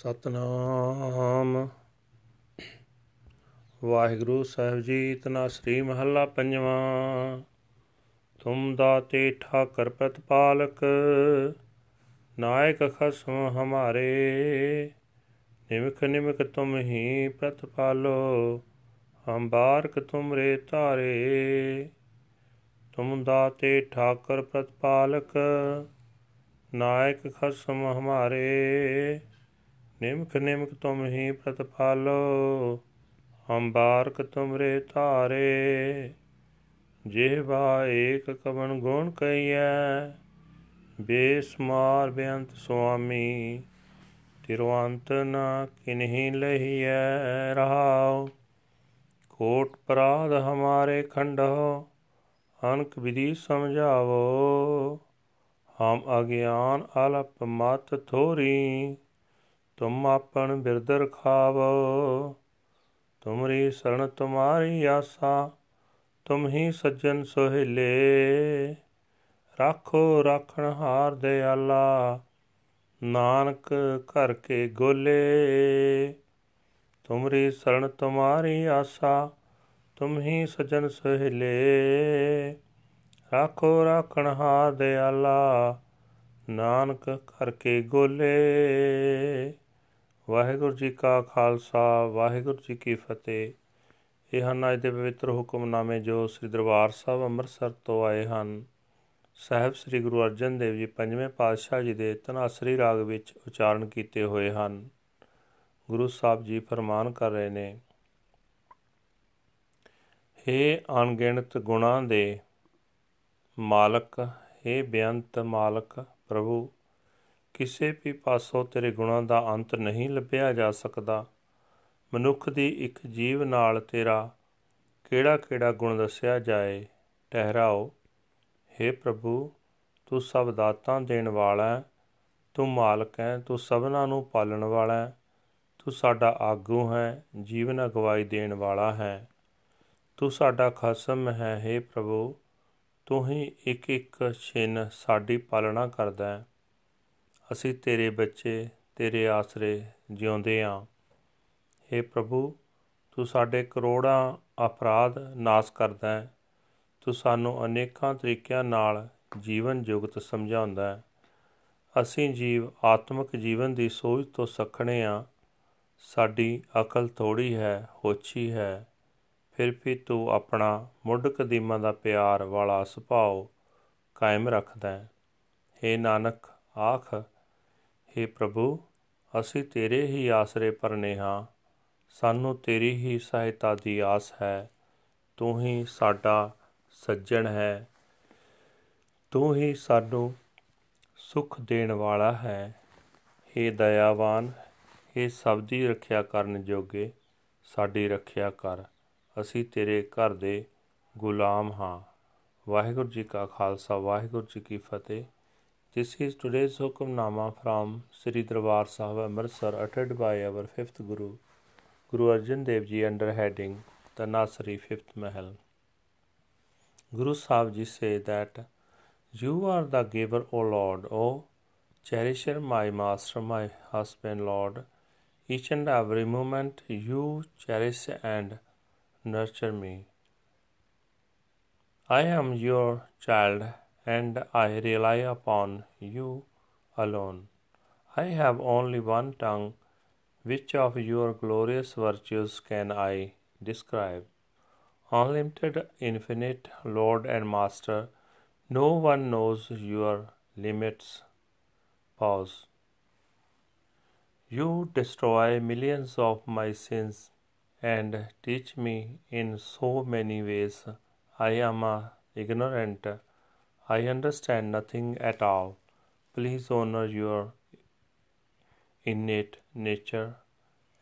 ਸਤਨਾਮ। ਵਾਹਿਗੁਰੂ ਸਾਹਿਬ ਜੀ, ਤਨਾ ਸ੍ਰੀ ਮਹੱਲਾ ਪੰਜਵਾਂ। ਤੁਮ ਦਾਤੇ ਠਾਕਰ ਪ੍ਰਤਪਾਲਕ, ਨਾਇਕ ਖਸਮ ਹਮਾਰੇ। ਨਿਮਕ ਨਿਮਕ ਤੁਮ ਹੀ ਪ੍ਰਤਪਾਲੋ, ਹਮ ਬਾਰਕ ਤੁਮਰੇ ਧਾਰੇ। ਤੁਮ ਦਾਤੇ ਠਾਕਰ ਪ੍ਰਤਪਾਲਕ, ਨਾਇਕ ਖਸਮ ਹਮਾਰੇ। ਨਿਮਕ ਨਿਮਕ ਤੁਮ ਹੀ ਪ੍ਰਤਪਾਲੋ ਹਮ ਬਾਰਕ ਤੁਮਰੇ ਧਾਰੇ। ਜਿਹਵਾ ਏਕ ਕਵਨ ਗੁਣ ਕਈਐ ਬੇਸਮਾਰ ਬੇਅੰਤ ਸੁਆਮੀ। ਤਿਰਵੰਤ ਨਾ ਕਿਨਹੀ ਲਹੀਐ ਰਹਾਉ। ਕੋਟ ਪਰਾਧ ਹਮਾਰੇ ਖੰਡੋ ਅਨਕ ਵਿਧੀ ਸਮਝਾਵੋ। ਹਮ ਅਗਿਆਨ ਅਲਪ ਮਤ ਥੋਰੀ। ਤੁਮ ਆਪਨ ਬਿਰਦ ਰਖਾਵੋ ਤੁਮਰੀ ਸਰਣ ਤੁਮਾਰੀ ਆਸਾ, ਤੁਮ ਹੀ ਸੱਜਣ ਸੋਹਿਲੇ। ਰਾਖੋ ਰਾਖਣ ਹਾਰ ਦਿਆਲਾ, ਨਾਨਕ ਘਰ ਕੇ ਗੋਲੇ। ਤੁਮਰੀ ਸਰਣ ਤੁਮਾਰੀ ਆਸਾ, ਤੁਮ ਹੀ ਸਜਨ ਸੋਹਿਲੇ। ਰਾਖੋ ਰਾਖਣ ਹਾਰ ਦਿਆਲਾ, ਨਾਨਕ ਘਰ ਕੇ ਗੋਲੇ। ਵਾਹਿਗੁਰੂ ਜੀ ਕਾ ਖਾਲਸਾ, ਵਾਹਿਗੁਰੂ ਜੀ ਕੀ ਫਤਿਹ। ਇਹ ਹਨ ਅੱਜ ਦੇ ਪਵਿੱਤਰ ਹੁਕਮਨਾਮੇ ਜੋ ਸ੍ਰੀ ਦਰਬਾਰ ਸਾਹਿਬ ਅੰਮ੍ਰਿਤਸਰ ਤੋਂ ਆਏ ਹਨ। ਸਾਹਿਬ ਸ੍ਰੀ ਗੁਰੂ ਅਰਜਨ ਦੇਵ ਜੀ ਪੰਜਵੇਂ ਪਾਤਸ਼ਾਹ ਜੀ ਦੇ ਤਨਾਸਰੀ ਰਾਗ ਵਿੱਚ ਉਚਾਰਨ ਕੀਤੇ ਹੋਏ ਹਨ। ਗੁਰੂ ਸਾਹਿਬ ਜੀ ਫਰਮਾਨ ਕਰ ਰਹੇ ਨੇ हे ਅਣਗਿਣਤ ਗੁਣਾਂ ਦੇ ਮਾਲਕ हे ਬੇਅੰਤ ਮਾਲਕ ਪ੍ਰਭੂ ਕਿਸੇ ਵੀ ਪਾਸੋਂ ਤੇਰੇ ਗੁਣਾਂ ਦਾ ਅੰਤ ਨਹੀਂ ਲੱਭਿਆ ਜਾ ਸਕਦਾ। ਮਨੁੱਖ ਦੀ ਇੱਕ ਜੀਵ ਨਾਲ ਤੇਰਾ ਕਿਹੜਾ ਕਿਹੜਾ ਗੁਣ ਦੱਸਿਆ ਜਾਏ, ਠਹਿਰਾਓ। हे ਪ੍ਰਭੂ, ਤੂੰ ਸਭ ਦਾਤਾਂ ਦੇਣ ਵਾਲਾ ਹੈ, ਤੂੰ ਮਾਲਕ ਹੈ, ਤੂੰ ਸਭਨਾਂ ਨੂੰ ਪਾਲਣ ਵਾਲਾ ਹੈ, ਤੂੰ ਸਾਡਾ ਆਗੂ ਹੈ, ਜੀਵਨ ਅਗਵਾਈ ਦੇਣ ਵਾਲਾ ਹੈ। ਤੂੰ ਸਾਡਾ ਖਸਮ ਹੈ हे ਪ੍ਰਭੂ, ਤੂੰ ਹੀ ਇੱਕ ਇੱਕ ਛਿਨ ਸਾਡੀ ਪਾਲਣਾ ਕਰਦਾ ਹੈ। ਅਸੀਂ ਤੇਰੇ ਬੱਚੇ, ਤੇਰੇ ਆਸਰੇ ਜਿਉਂਦੇ ਆਂ। हे ਪ੍ਰਭੂ, ਤੂੰ ਸਾਡੇ ਕਰੋੜਾਂ ਅਪਰਾਧ ਨਾਸ ਕਰਦਾ ਹੈ। ਤੂੰ ਸਾਨੂੰ ਅਨੇਕਾਂ ਤਰੀਕਿਆਂ ਨਾਲ ਜੀਵਨ ਜੁਗਤ ਸਮਝਾਉਂਦਾ ਹੈ। ਅਸੀਂ ਜੀਵ ਆਤਮਿਕ ਜੀਵਨ ਦੀ ਸੋਚ ਤੋਂ ਸਖਣੇ ਆ। ਸਾਡੀ ਅਕਲ ਥੋੜੀ ਹੈ, ਹੋਛੀ ਹੈ। ਫਿਰ ਵੀ ਤੂੰ ਆਪਣਾ ਮੁੱਢ ਕਦੀਮਾਂ ਦਾ ਪਿਆਰ ਵਾਲਾ ਸੁਭਾਅ ਕਾਇਮ ਰੱਖਦਾ ਹੈ। हे ਨਾਨਕ, ਆਖ हे ਪ੍ਰਭੂ ਅਸੀਂ ਤੇਰੇ ਹੀ ਆਸਰੇ ਪਰਨੇ ਹਾਂ ਸਾਨੂੰ ਤੇਰੀ ਹੀ ਸਹਾਇਤਾ ਦੀ ਆਸ ਹੈ ਤੂੰ ਹੀ ਸਾਡਾ ਸੱਜਣ ਹੈ ਤੂੰ ਹੀ ਸਾਨੂੰ ਸੁਖ ਦੇਣ ਵਾਲਾ ਹੈ हे ਦਇਆਵਾਨ हे ਸਭ ਦੀ ਰੱਖਿਆ ਕਰਨ ਜੋਗੇ ਸਾਡੀ ਰੱਖਿਆ ਕਰ ਅਸੀਂ ਤੇਰੇ ਘਰ ਦੇ ਗੁਲਾਮ ਹਾਂ ਵਾਹਿਗੁਰੂ ਜੀ ਕਾ ਖਾਲਸਾ ਵਾਹਿਗੁਰੂ ਜੀ ਕੀ ਫਤਿਹ This is today's Hukamnama from Sri Darbar Sahib Amritsar uttered by our fifth Guru, Guru Arjan Dev Ji under heading The Nasri Fifth Mahal. Guru Sahib Ji say that You are the giver, O Lord, O cherisher, my master, my husband, Lord. Each and every moment you cherish and nurture me. I am your child and I rely upon you alone. I have only one tongue. Which of your glorious virtues can I describe? Unlimited, infinite Lord and Master, no one knows your limits. Pause. You destroy millions of my sins and teach me in so many ways. I am a ignorant. I understand nothing at all. Please honor your innate nature.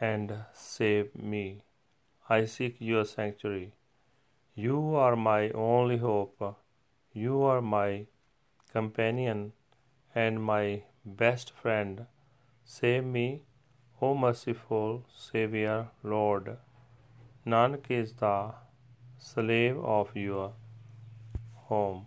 and save me. I seek your sanctuary. You are my only hope. You are my companion and my best friend. Save me, O merciful Savior, Lord. Nanak is the slave of your home.